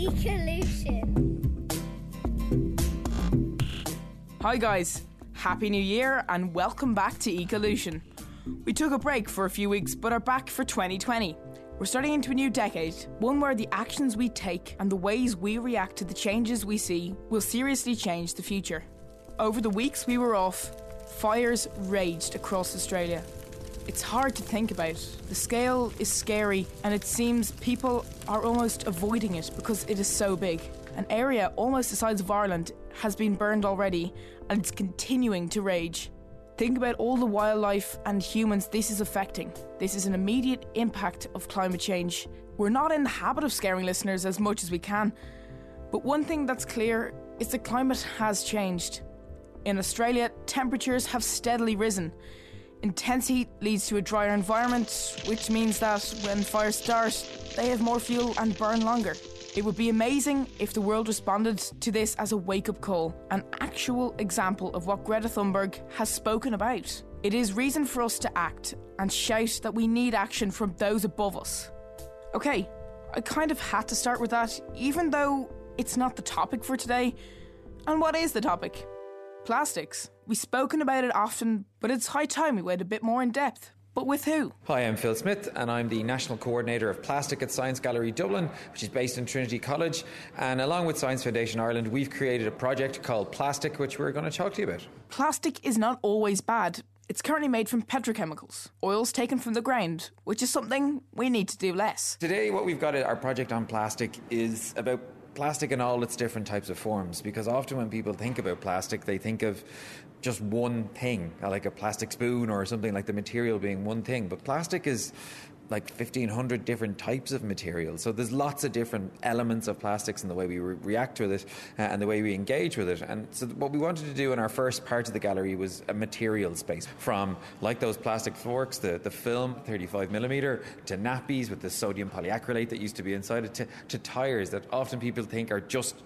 Ecolution. Hi, guys. Happy New Year and welcome back to Ecolution. We took a break for a few weeks but are back for 2020. We're starting into a new decade, one where the actions we take and the ways we react to the changes we see will seriously change the future. Over the weeks we were off, fires raged across Australia. It's hard to think about. The scale is scary, and it seems people are almost avoiding it because it is so big. An area almost the size of Ireland has been burned already, and it's continuing to rage. Think about all the wildlife and humans this is affecting. This is an immediate impact of climate change. We're not in the habit of scaring listeners as much as we can, but one thing that's clear is the climate has changed. In Australia, temperatures have steadily risen. Intense heat leads to a drier environment, which means that when fires start, they have more fuel and burn longer. It would be amazing if the world responded to this as a wake up call, an actual example of what Greta Thunberg has spoken about. It is reason for us to act and shout that we need action from those above us. Okay, I kind of had to start with that, even though it's not the topic for today. And what is the topic? Plastics. We've spoken about it often, but it's high time we went a bit more in depth. But with who? Hi, I'm Phil Smith, and I'm the National Coordinator of Plastic at Science Gallery Dublin, which is based in Trinity College. And along with Science Foundation Ireland, we've created a project called Plastic, which we're going to talk to you about. Plastic is not always bad. It's currently made from petrochemicals, oils taken from the ground, which is something we need to do less. Today, what we've got at our project on plastic is about plastic in all its different types of forms because often when people think about plastic they think of just one thing like a plastic spoon or something like the material being one thing. But plastic is like 1500 different types of materials so there's lots of different elements of plastics in the way we re- react with it uh, and the way we engage with it. And so what we wanted to do in our first part of the gallery was a material space from like those plastic forks the, the film 35 millimeter to nappies with the sodium polyacrylate that used to be inside it to, to tires that often people think are just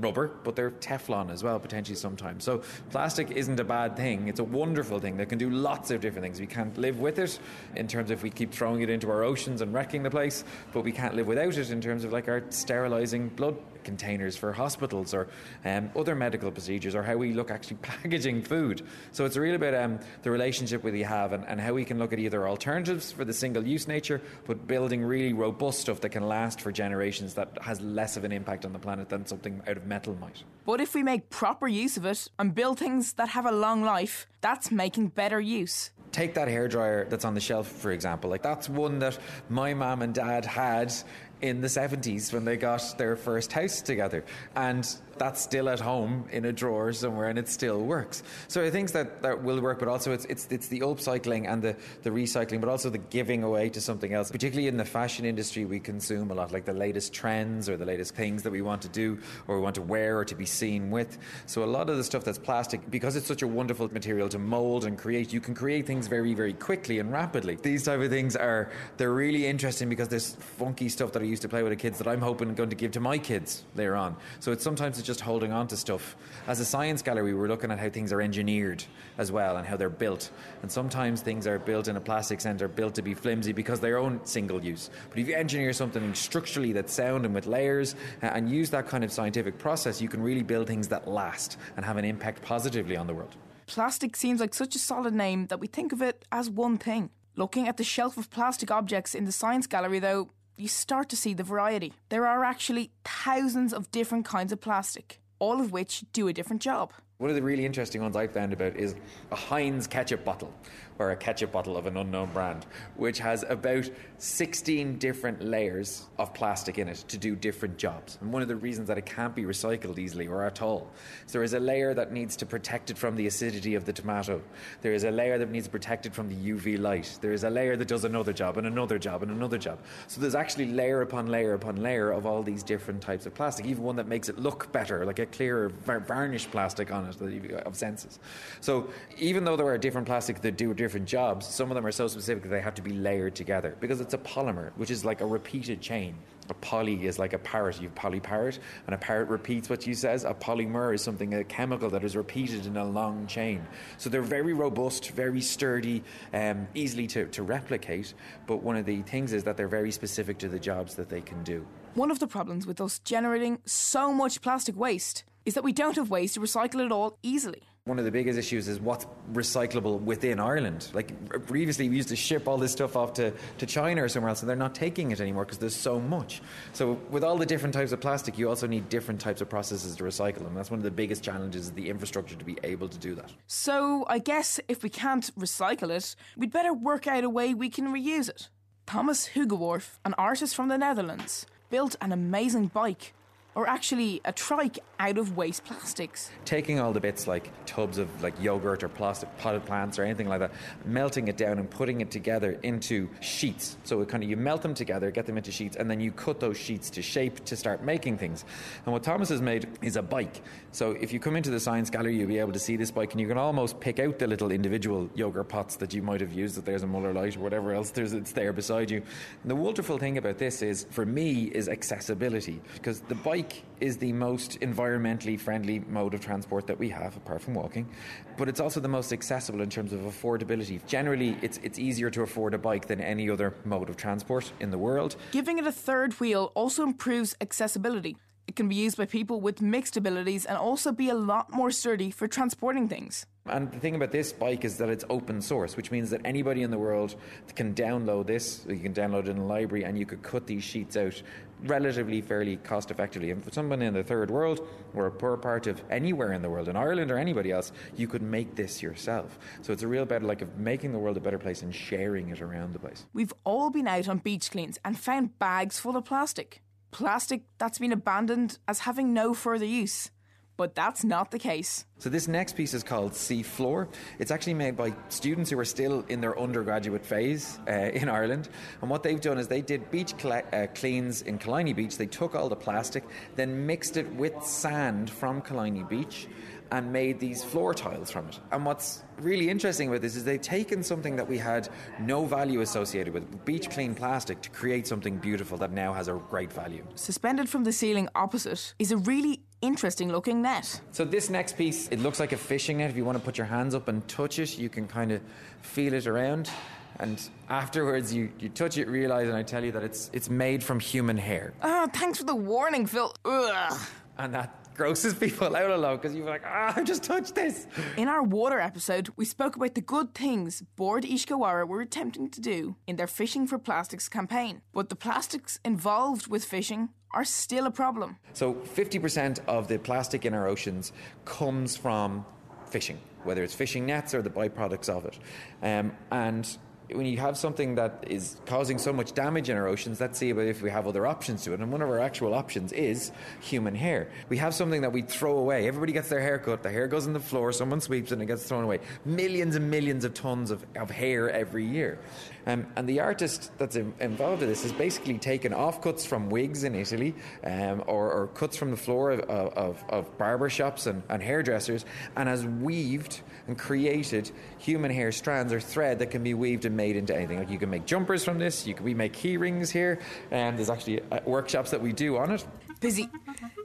rubber, but they're Teflon as well, potentially sometimes. So plastic isn't a bad thing. It's a wonderful thing that can do lots of different things. We can't live with it in terms of we keep throwing it into our oceans and wrecking the place, but we can't live without it in terms of like our sterilizing blood containers for hospitals or um, other medical procedures or how we look actually packaging food. So it's really about um, the relationship we have and, and how we can look at either alternatives for the single use nature, but building really robust stuff that can last for generations that has less of an impact on the planet than something out of metal might. But if we make proper use of it and build things that have a long life, that's making better use. Take that hairdryer that's on the shelf, for example. Like that's one that my mum and dad had in the 70s when they got their first house together. And that's still at home in a drawer somewhere and it still works. So I think that that will work, but also it's, it's, it's the upcycling and the, the recycling, but also the giving away to something else. Particularly in the fashion industry, we consume a lot, like the latest trends or the latest things that we want to do or we want to wear or to be seen with. So a lot of the stuff that's plastic, because it's such a wonderful material to mold and create, you can create things very, very quickly and rapidly. These type of things are, they're really interesting because there's funky stuff that I used to play with the kids that I'm hoping going to give to my kids later on. So it's sometimes just holding on to stuff. As a science gallery, we're looking at how things are engineered as well and how they're built. And sometimes things are built in a plastic center, built to be flimsy because they're own single use. But if you engineer something structurally that's sound and with layers and use that kind of scientific process, you can really build things that last and have an impact positively on the world. Plastic seems like such a solid name that we think of it as one thing. Looking at the shelf of plastic objects in the Science Gallery, though, you start to see the variety. There are actually thousands of different kinds of plastic, all of which do a different job. One of the really interesting ones I found about is a Heinz ketchup bottle, or a ketchup bottle of an unknown brand, which has about 16 different layers of plastic in it to do different jobs. And one of the reasons that it can't be recycled easily or at all is there is a layer that needs to protect it from the acidity of the tomato. There is a layer that needs to protect it from the UV light. There is a layer that does another job and another job and another job. So there's actually layer upon layer upon layer of all these different types of plastic, even one that makes it look better, like a clearer varnished plastic on it of senses. So even though there are different plastics that do different jobs, some of them are so specific that they have to be layered together because it's a polymer, which is like a repeated chain. A poly is like a parrot. You have polyparrot, and a parrot repeats what you says. A polymer is something, a chemical that is repeated in a long chain. So they're very robust, very sturdy, um, easily to, to replicate. But one of the things is that they're very specific to the jobs that they can do. One of the problems with us generating so much plastic waste is that we don't have ways to recycle it all easily. One of the biggest issues is what's recyclable within Ireland. Like previously, we used to ship all this stuff off to, to China or somewhere else, and they're not taking it anymore because there's so much. So, with all the different types of plastic, you also need different types of processes to recycle them. That's one of the biggest challenges: is the infrastructure to be able to do that. So, I guess if we can't recycle it, we'd better work out a way we can reuse it. Thomas Hugeworf, an artist from the Netherlands, built an amazing bike or actually a trike out of waste plastics. Taking all the bits like tubs of like yogurt or plastic potted plants or anything like that, melting it down and putting it together into sheets. So it kind of you melt them together, get them into sheets, and then you cut those sheets to shape to start making things. And what Thomas has made is a bike. So if you come into the science gallery, you'll be able to see this bike, and you can almost pick out the little individual yogurt pots that you might have used. That there's a Muller Light or whatever else there's it's there beside you. And the wonderful thing about this is, for me, is accessibility because the bike is the most environmentally friendly mode of transport that we have, apart from walking. But it's also the most accessible in terms of affordability. Generally, it's, it's easier to afford a bike than any other mode of transport in the world. Giving it a third wheel also improves accessibility. It can be used by people with mixed abilities and also be a lot more sturdy for transporting things. And the thing about this bike is that it's open source, which means that anybody in the world can download this. You can download it in a library and you could cut these sheets out relatively fairly cost effectively. And for someone in the third world or a poor part of anywhere in the world, in Ireland or anybody else, you could make this yourself. So it's a real better like of making the world a better place and sharing it around the place. We've all been out on beach cleans and found bags full of plastic. Plastic that's been abandoned as having no further use. But that's not the case. So, this next piece is called Sea Floor. It's actually made by students who are still in their undergraduate phase uh, in Ireland. And what they've done is they did beach uh, cleans in Killiney Beach. They took all the plastic, then mixed it with sand from Killiney Beach and made these floor tiles from it. And what's really interesting about this is they've taken something that we had no value associated with, beach clean plastic, to create something beautiful that now has a great value. Suspended from the ceiling opposite is a really interesting looking net. So this next piece, it looks like a fishing net. If you want to put your hands up and touch it, you can kind of feel it around. And afterwards, you, you touch it, realize, and I tell you that it's it's made from human hair. Oh, thanks for the warning, Phil. Ugh. And that grosses people out a lot because you're like, ah, I just touched this. In our water episode, we spoke about the good things Iascaigh Mhara were attempting to do in their Fishing for Plastics campaign. But the plastics involved with fishing are still a problem. So 50% of the plastic in our oceans comes from fishing, whether it's fishing nets or the byproducts of it. Um, and when you have something that is causing so much damage in our oceans, let's see if we have other options to it. And one of our actual options is human hair. We have something that we throw away. Everybody gets their hair cut, the hair goes on the floor, someone sweeps it and it gets thrown away. Millions and millions of tons of, of hair every year. Um, and the artist that's involved in this has basically taken offcuts from wigs in Italy um, or, or, cuts from the floor of, of, of barber shops and, and hairdressers and has weaved and created human hair strands or thread that can be weaved and made into anything. Like you can make jumpers from this, you can, we make key rings here, and there's actually uh, workshops that we do on it. Busy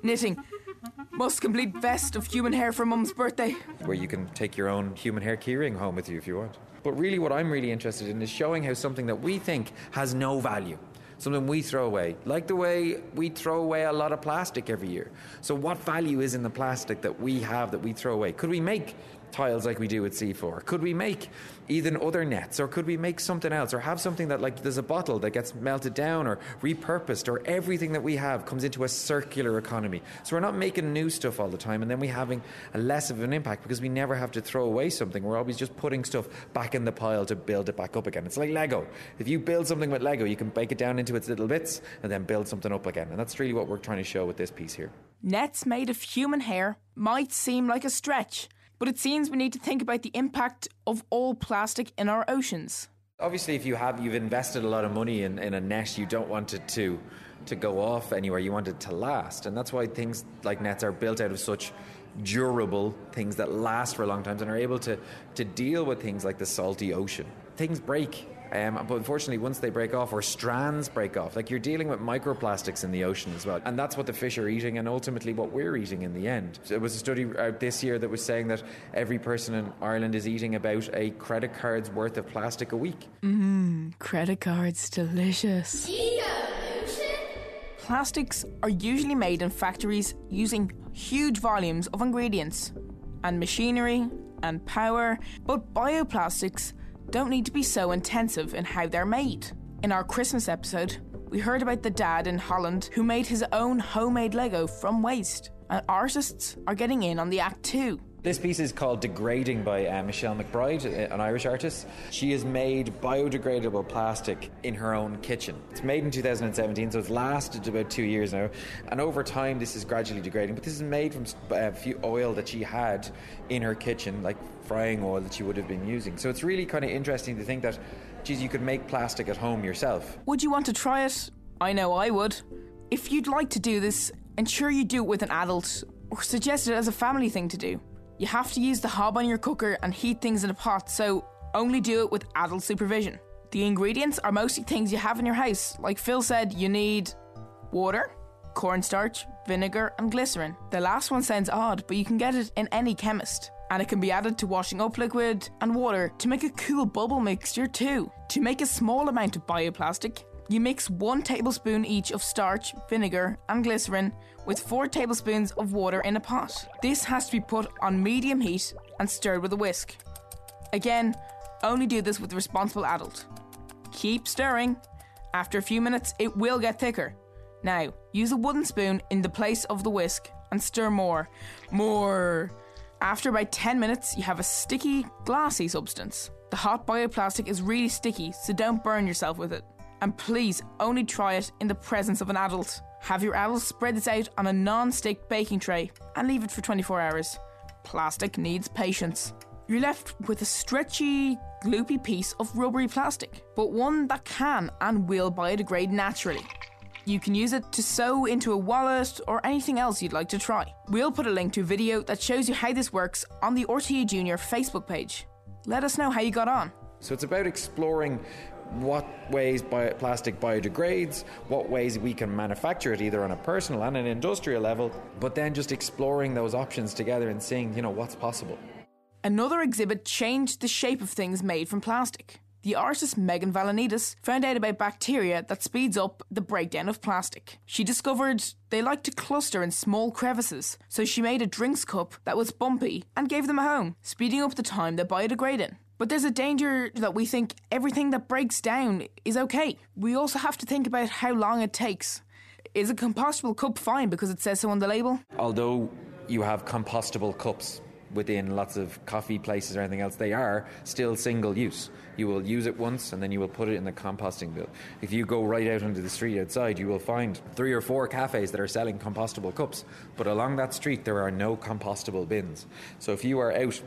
knitting. Most complete vest of human hair for mum's birthday. Where you can take your own human hair keyring home with you if you want. But really, what I'm really interested in is showing how something that we think has no value something we throw away, like the way we throw away a lot of plastic every year. So, what value is in the plastic that we have that we throw away? Could we make tiles like we do with Sea Floor? Could we make even other nets, or could we make something else, or have something that like there's a bottle that gets melted down or repurposed, or everything that we have comes into a circular economy? So we're not making new stuff all the time, and then we're having a less of an impact because we never have to throw away something. We're always just putting stuff back in the pile to build it back up again. It's like Lego. If you build something with Lego, you can break it down into its little bits and then build something up again. And that's really what we're trying to show with this piece here. Nets made of human hair might seem like a stretch. But it seems we need to think about the impact of all plastic in our oceans. Obviously, if you have you've invested a lot of money in, in a net, you don't want it to to go off anywhere. You want it to last, and that's why things like nets are built out of such durable things that last for a long time and are able to to deal with things like the salty ocean. Things break Um, but unfortunately, once they break off or strands break off, like you're dealing with microplastics in the ocean as well. And that's what the fish are eating and ultimately what we're eating in the end. So there was a study out this year that was saying that every person in Ireland is eating about a credit card's worth of plastic a week. Mmm, credit cards, delicious. Plastics are usually made in factories using huge volumes of ingredients and machinery and power, but bioplastics don't need to be so intensive in how they're made. In our Christmas episode, we heard about the dad in Holland who made his own homemade Lego from waste, and artists are getting in on the act too. This piece is called Degrading by uh, Michelle McBride, uh, an Irish artist. She has made biodegradable plastic in her own kitchen. It's made in 2017, so it's lasted about two years now. And over time, this is gradually degrading. But this is made from uh, a few oil that she had in her kitchen, like frying oil that she would have been using. So it's really kind of interesting to think that, geez, you could make plastic at home yourself. Would you want to try it? I know I would. If you'd like to do this, ensure you do it with an adult or suggest it as a family thing to do. You have to use the hob on your cooker and heat things in a pot, so only do it with adult supervision. The ingredients are mostly things you have in your house. Like Phil said, you need water, cornstarch, vinegar, and glycerin. The last one sounds odd, but you can get it in any chemist. And it can be added to washing up liquid and water to make a cool bubble mixture too. To make a small amount of bioplastic, you mix one tablespoon each of starch, vinegar, and glycerin with four tablespoons of water in a pot. This has to be put on medium heat and stirred with a whisk. Again, only do this with a responsible adult. Keep stirring. After a few minutes, it will get thicker. Now, use a wooden spoon in the place of the whisk and stir more. More. After about 10 minutes, you have a sticky, glassy substance. The hot bioplastic is really sticky, so don't burn yourself with it and please only try it in the presence of an adult. Have your adult spread this out on a non stick baking tray and leave it for 24 hours. Plastic needs patience. You're left with a stretchy, gloopy piece of rubbery plastic, but one that can and will biodegrade naturally. You can use it to sew into a wallet or anything else you'd like to try. We'll put a link to a video that shows you how this works on the RTE Junior Facebook page. Let us know how you got on. So it's about exploring what ways bio- plastic biodegrades, what ways we can manufacture it either on a personal and an industrial level, but then just exploring those options together and seeing, you know, what's possible. Another exhibit changed the shape of things made from plastic. The artist Megan Valanidis found out about bacteria that speeds up the breakdown of plastic. She discovered they like to cluster in small crevices, so she made a drinks cup that was bumpy and gave them a home, speeding up the time they biodegrade in. But there's a danger that we think everything that breaks down is okay. We also have to think about how long it takes. Is a compostable cup fine because it says so on the label? Although you have compostable cups within lots of coffee places or anything else, they are still single use. You will use it once and then you will put it in the composting bin. If you go right out onto the street outside, you will find three or four cafes that are selling compostable cups. But along that street, there are no compostable bins. So if you are out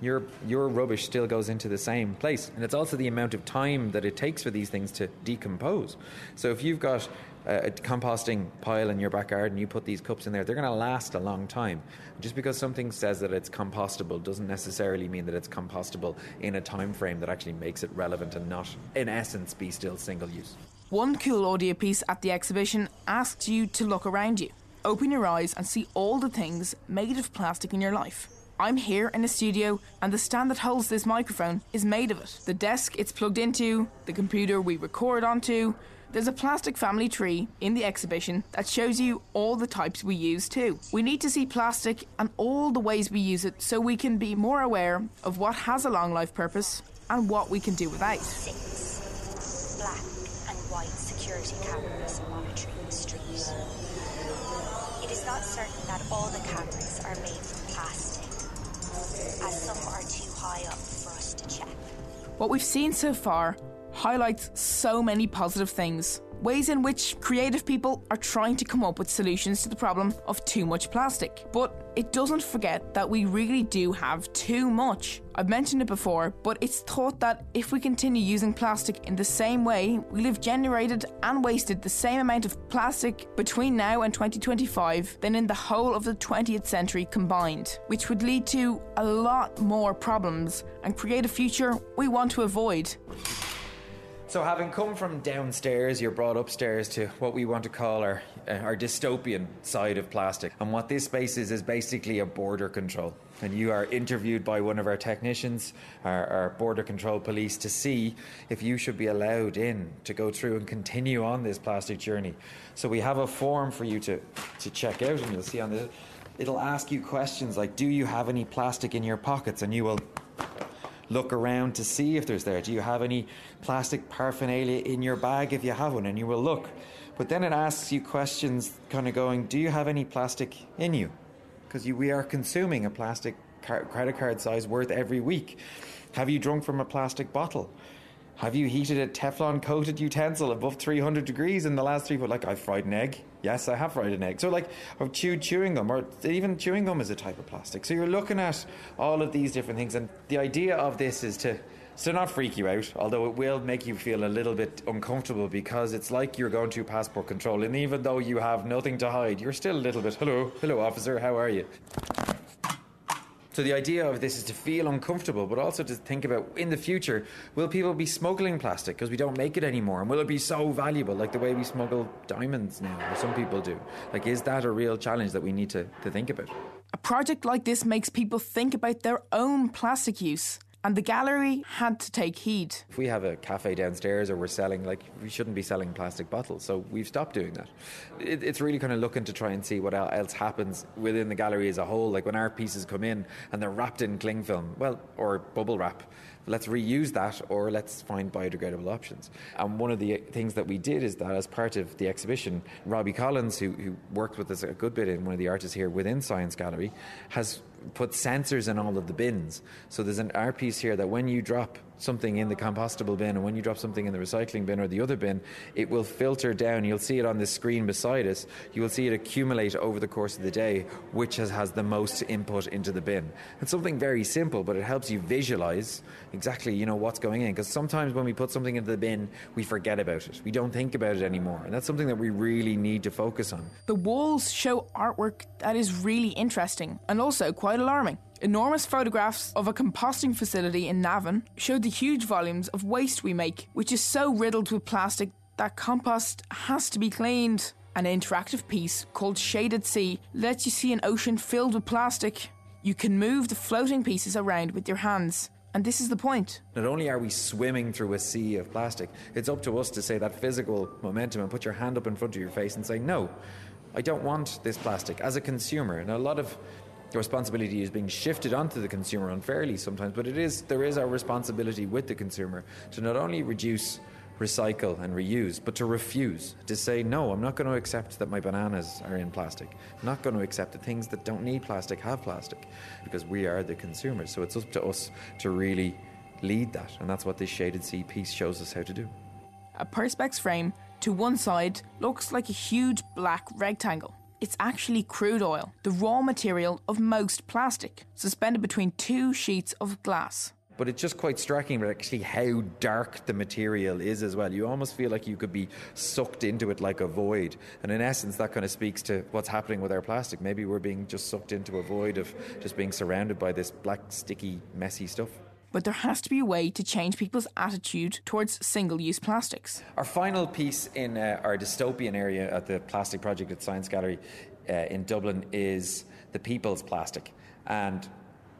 your your rubbish still goes into the same place. And it's also the amount of time that it takes for these things to decompose. So if you've got a composting pile in your backyard and you put these cups in there they're going to last a long time. Just because something says that it's compostable doesn't necessarily mean that it's compostable in a time frame that actually makes it relevant and not in essence be still single use. One cool audio piece at the exhibition asks you to look around you. Open your eyes and see all the things made of plastic in your life I'm here in a studio, and the stand that holds this microphone is made of it. The desk it's plugged into, the computer we record onto. There's a plastic family tree in the exhibition that shows you all the types we use too. We need to see plastic and all the ways we use it so we can be more aware of what has a long life purpose and what we can do without. Six black and white security cameras monitoring the street. It is not certain that all the cameras are made from plastic as some are too high up for us to check. What we've seen so far highlights so many positive things ways in which creative people are trying to come up with solutions to the problem of too much plastic. But it doesn't forget that we really do have too much. I've mentioned it before, but it's thought that if we continue using plastic in the same way, we'll have generated and wasted the same amount of plastic between now and 2025 than in the whole of the 20th century combined, which would lead to a lot more problems and create a future we want to avoid. So, having come from downstairs, you're brought upstairs to what we want to call our, uh, our dystopian side of plastic. And what this space is, is basically a border control. And you are interviewed by one of our technicians, our, our border control police, to see if you should be allowed in to go through and continue on this plastic journey. So, we have a form for you to, to check out, and you'll see on the. It'll ask you questions like Do you have any plastic in your pockets? And you will look around to see if there's there. Do you have any plastic paraphernalia in your bag if you have one? And you will look. But then it asks you questions kind of going, do you have any plastic in you? Because we are consuming a plastic car- credit card size worth every week. Have you drunk from a plastic bottle? Have you heated a Teflon coated utensil above 300 degrees in the last three? Like, I've fried an egg. Yes, I have fried an egg. So, like, I've chewed chewing gum, or even chewing gum is a type of plastic. So, you're looking at all of these different things. And the idea of this is to, so not freak you out, although it will make you feel a little bit uncomfortable because it's like you're going through passport control. And even though you have nothing to hide, you're still a little bit, hello, hello, officer, how are you? So the idea of this is to feel uncomfortable, but also to think about in the future, will people be smuggling plastic because we don't make it anymore? And will it be so valuable, like the way we smuggle diamonds now, or some people do? Like, is that a real challenge that we need to, to think about? A project like this makes people think about their own plastic use and the gallery had to take heed. If we have a cafe downstairs or we're selling, like, we shouldn't be selling plastic bottles, so we've stopped doing that. It, it's really kind of looking to try and see what else happens within the gallery as a whole. Like when art pieces come in and they're wrapped in cling film, well, or bubble wrap, let's reuse that or let's find biodegradable options. And one of the things that we did is that as part of the exhibition, Robbie Collins, who, who worked with us a good bit in one of the artists here within Science Gallery, has put sensors in all of the bins. So there's an art piece here that when you drop something in the compostable bin and when you drop something in the recycling bin or the other bin, it will filter down. You'll see it on the screen beside us. You will see it accumulate over the course of the day, which has, has the most input into the bin. It's something very simple, but it helps you visualize exactly, you know, what's going in. Because sometimes when we put something into the bin, we forget about it. We don't think about it anymore. And that's something that we really need to focus on. The walls show artwork that is really interesting and also quite alarming. Enormous photographs of a composting facility in Navan showed the huge volumes of waste we make, which is so riddled with plastic that compost has to be cleaned. An interactive piece called Shaded Sea lets you see an ocean filled with plastic. You can move the floating pieces around with your hands. And this is the point. Not only are we swimming through a sea of plastic, it's up to us to say that physical momentum and put your hand up in front of your face and say, no, I don't want this plastic as a consumer. And a lot of the responsibility is being shifted onto the consumer unfairly sometimes, but it is there is our responsibility with the consumer to not only reduce, recycle, and reuse, but to refuse to say no. I'm not going to accept that my bananas are in plastic. I'm not going to accept that things that don't need plastic have plastic, because we are the consumers. So it's up to us to really lead that, and that's what this shaded sea piece shows us how to do. A perspex frame to one side looks like a huge black rectangle it's actually crude oil, the raw material of most plastic, suspended between two sheets of glass. But it's just quite striking actually how dark the material is as well. You almost feel like you could be sucked into it like a void. And in essence, that kind of speaks to what's happening with our plastic. Maybe we're being just sucked into a void of just being surrounded by this black, sticky, messy stuff but there has to be a way to change people's attitude towards single use plastics. Our final piece in uh, our dystopian area at the Plastic Project at Science Gallery uh, in Dublin is the people's plastic. And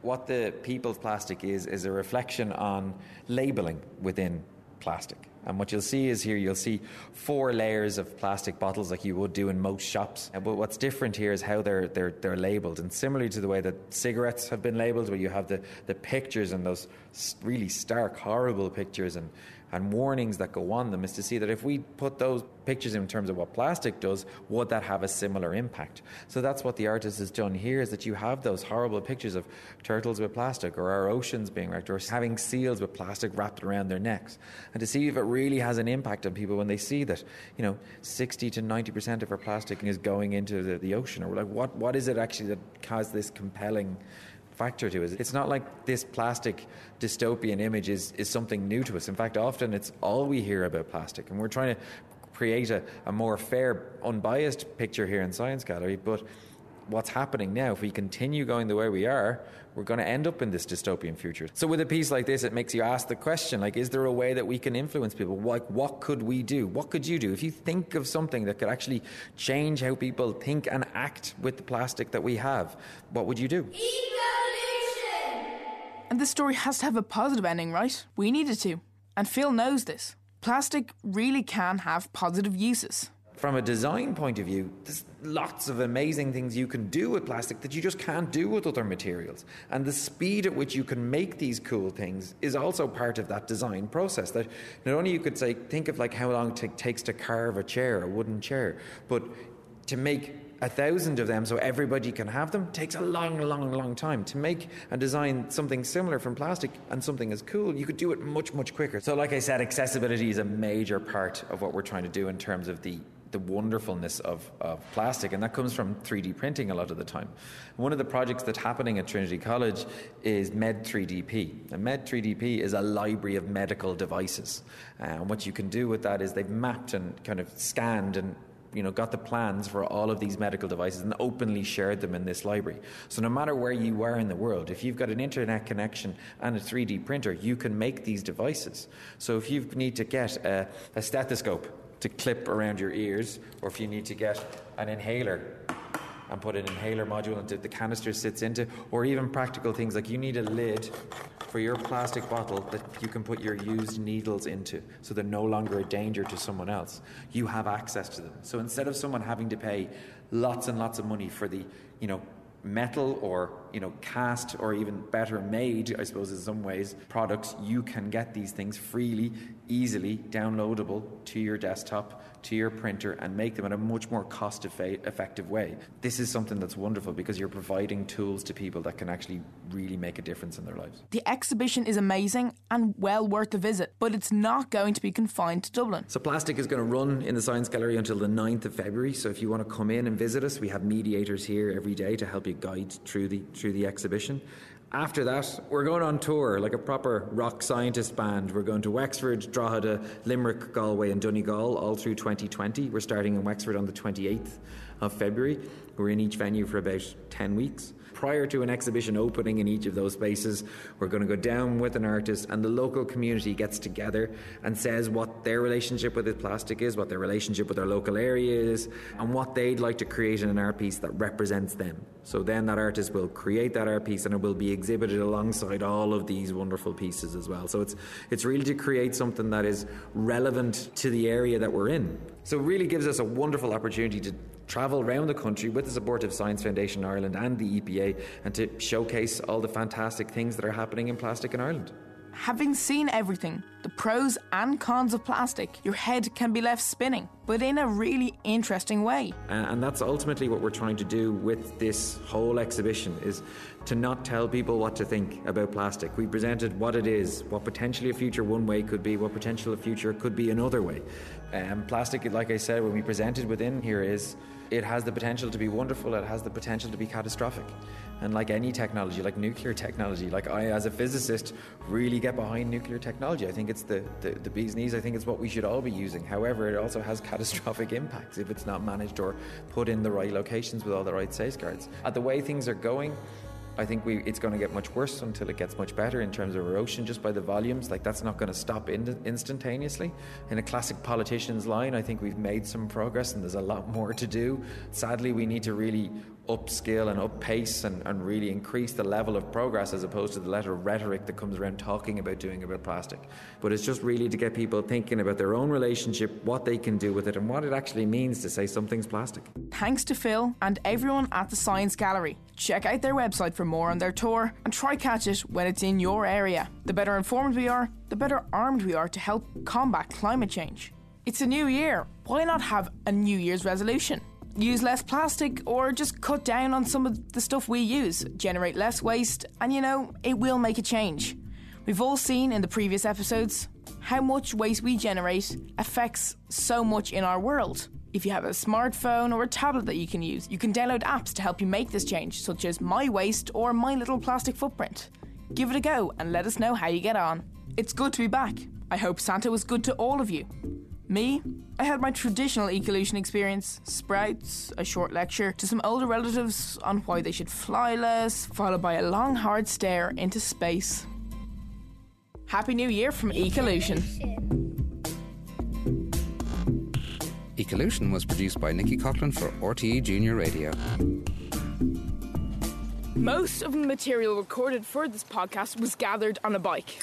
what the people's plastic is, is a reflection on labelling within plastic. And what you'll see is here, you'll see four layers of plastic bottles like you would do in most shops. Uh, but what's different here is how they're, they're, they're labelled. And similarly to the way that cigarettes have been labelled, where you have the, the pictures and those really stark, horrible pictures and and warnings that go on them is to see that if we put those pictures in terms of what plastic does, would that have a similar impact? So that's what the artist has done here is that you have those horrible pictures of turtles with plastic or our oceans being wrecked or having seals with plastic wrapped around their necks. And to see if it really has an impact on people when they see that, you know, 60 to 90% of our plastic is going into the, the ocean. Or like, what, what is it actually that has this compelling factor to it. It's not like this plastic dystopian image is, is something new to us. In fact, often it's all we hear about plastic, and we're trying to create a, a more fair, unbiased picture here in Science Gallery, but what's happening now, if we continue going the way we are, we're going to end up in this dystopian future. So with a piece like this, it makes you ask the question, like, is there a way that we can influence people? Like, what could we do? What could you do? If you think of something that could actually change how people think and act with the plastic that we have, what would you do? And this story has to have a positive ending, right? We needed to. And Phil knows this. Plastic really can have positive uses. From a design point of view, there's lots of amazing things you can do with plastic that you just can't do with other materials. And the speed at which you can make these cool things is also part of that design process. That not only you could say, think of like how long it takes to carve a chair, a wooden chair, but to make a thousand of them so everybody can have them takes a long, long, long time. To make and design something similar from plastic and something as cool, you could do it much, much quicker. So, like I said, accessibility is a major part of what we're trying to do in terms of the the wonderfulness of, of plastic, and that comes from 3D printing a lot of the time. One of the projects that's happening at Trinity College is Med3DP. And Med3DP is a library of medical devices. Uh, and what you can do with that is they've mapped and kind of scanned and you know, got the plans for all of these medical devices and openly shared them in this library. So no matter where you are in the world, if you've got an internet connection and a 3D printer, you can make these devices. So if you need to get a, a stethoscope to clip around your ears, or if you need to get an inhaler and put an inhaler module into the canister sits into, or even practical things like you need a lid for your plastic bottle that you can put your used needles into so they're no longer a danger to someone else. You have access to them. So instead of someone having to pay lots and lots of money for the, you know, metal or you know cast or even better made i suppose in some ways products you can get these things freely easily downloadable to your desktop to your printer and make them in a much more cost effective way. This is something that's wonderful because you're providing tools to people that can actually really make a difference in their lives. The exhibition is amazing and well worth a visit but it's not going to be confined to dublin. So plastic is going to run in the science gallery until the 9th of february. So if you want to come in and visit us we have mediators here every day to help you guide through the through the exhibition. After that, we're going on tour like a proper rock scientist band. We're going to Wexford, Drogheda, Limerick, Galway, and Donegal all through 2020. We're starting in Wexford on the 28th of February. We're in each venue for about 10 weeks prior to an exhibition opening in each of those spaces, we're going to go down with an artist, and the local community gets together and says what their relationship with this plastic is, what their relationship with their local area is, and what they'd like to create in an art piece that represents them. So then that artist will create that art piece and it will be exhibited alongside all of these wonderful pieces as well. So it's it's really to create something that is relevant to the area that we're in. So it really gives us a wonderful opportunity to travel around the country with the support of Science Foundation Ireland and the EPA and to showcase all the fantastic things that are happening in plastic in Ireland. Having seen everything, the pros and cons of plastic, your head can be left spinning, but in a really interesting way. And that's ultimately what we're trying to do with this whole exhibition is to not tell people what to think about plastic. We presented what it is, what potentially a future one way could be, what potential a future could be another way. Um, plastic, like I said, when we presented within here is it has the potential to be wonderful, it has the potential to be catastrophic. And like any technology, like nuclear technology, like I, as a physicist, really get behind nuclear technology. I think it's the, the, the bee's knees. I think it's what we should all be using. However, it also has catastrophic impacts if it's not managed or put in the right locations with all the right safeguards. At the way things are going, I think we, it's going to get much worse until it gets much better in terms of erosion just by the volumes. Like that's not going to stop in, instantaneously. In a classic politician's line, I think we've made some progress and there's a lot more to do. Sadly, we need to really upscale and uppace and, and really increase the level of progress as opposed to the letter of rhetoric that comes around talking about doing about plastic. But it's just really to get people thinking about their own relationship, what they can do with it, and what it actually means to say something's plastic. Thanks to Phil and everyone at the Science Gallery. Check out their website for more on their tour and try catch it when it's in your area. The better informed we are, the better armed we are to help combat climate change. It's a new year. Why not have a New Year's resolution? Use less plastic or just cut down on some of the stuff we use, generate less waste, and you know, it will make a change. We've all seen in the previous episodes how much waste we generate affects so much in our world. If you have a smartphone or a tablet that you can use, you can download apps to help you make this change, such as My Waste or My Little Plastic Footprint. Give it a go and let us know how you get on. It's good to be back. I hope Santa was good to all of you. Me, I had my traditional ecolution experience sprouts, a short lecture to some older relatives on why they should fly less, followed by a long, hard stare into space. Happy New Year from Ecolution. Ecolution was produced by Nikki Coughlin for RTE Junior Radio. Most of the material recorded for this podcast was gathered on a bike.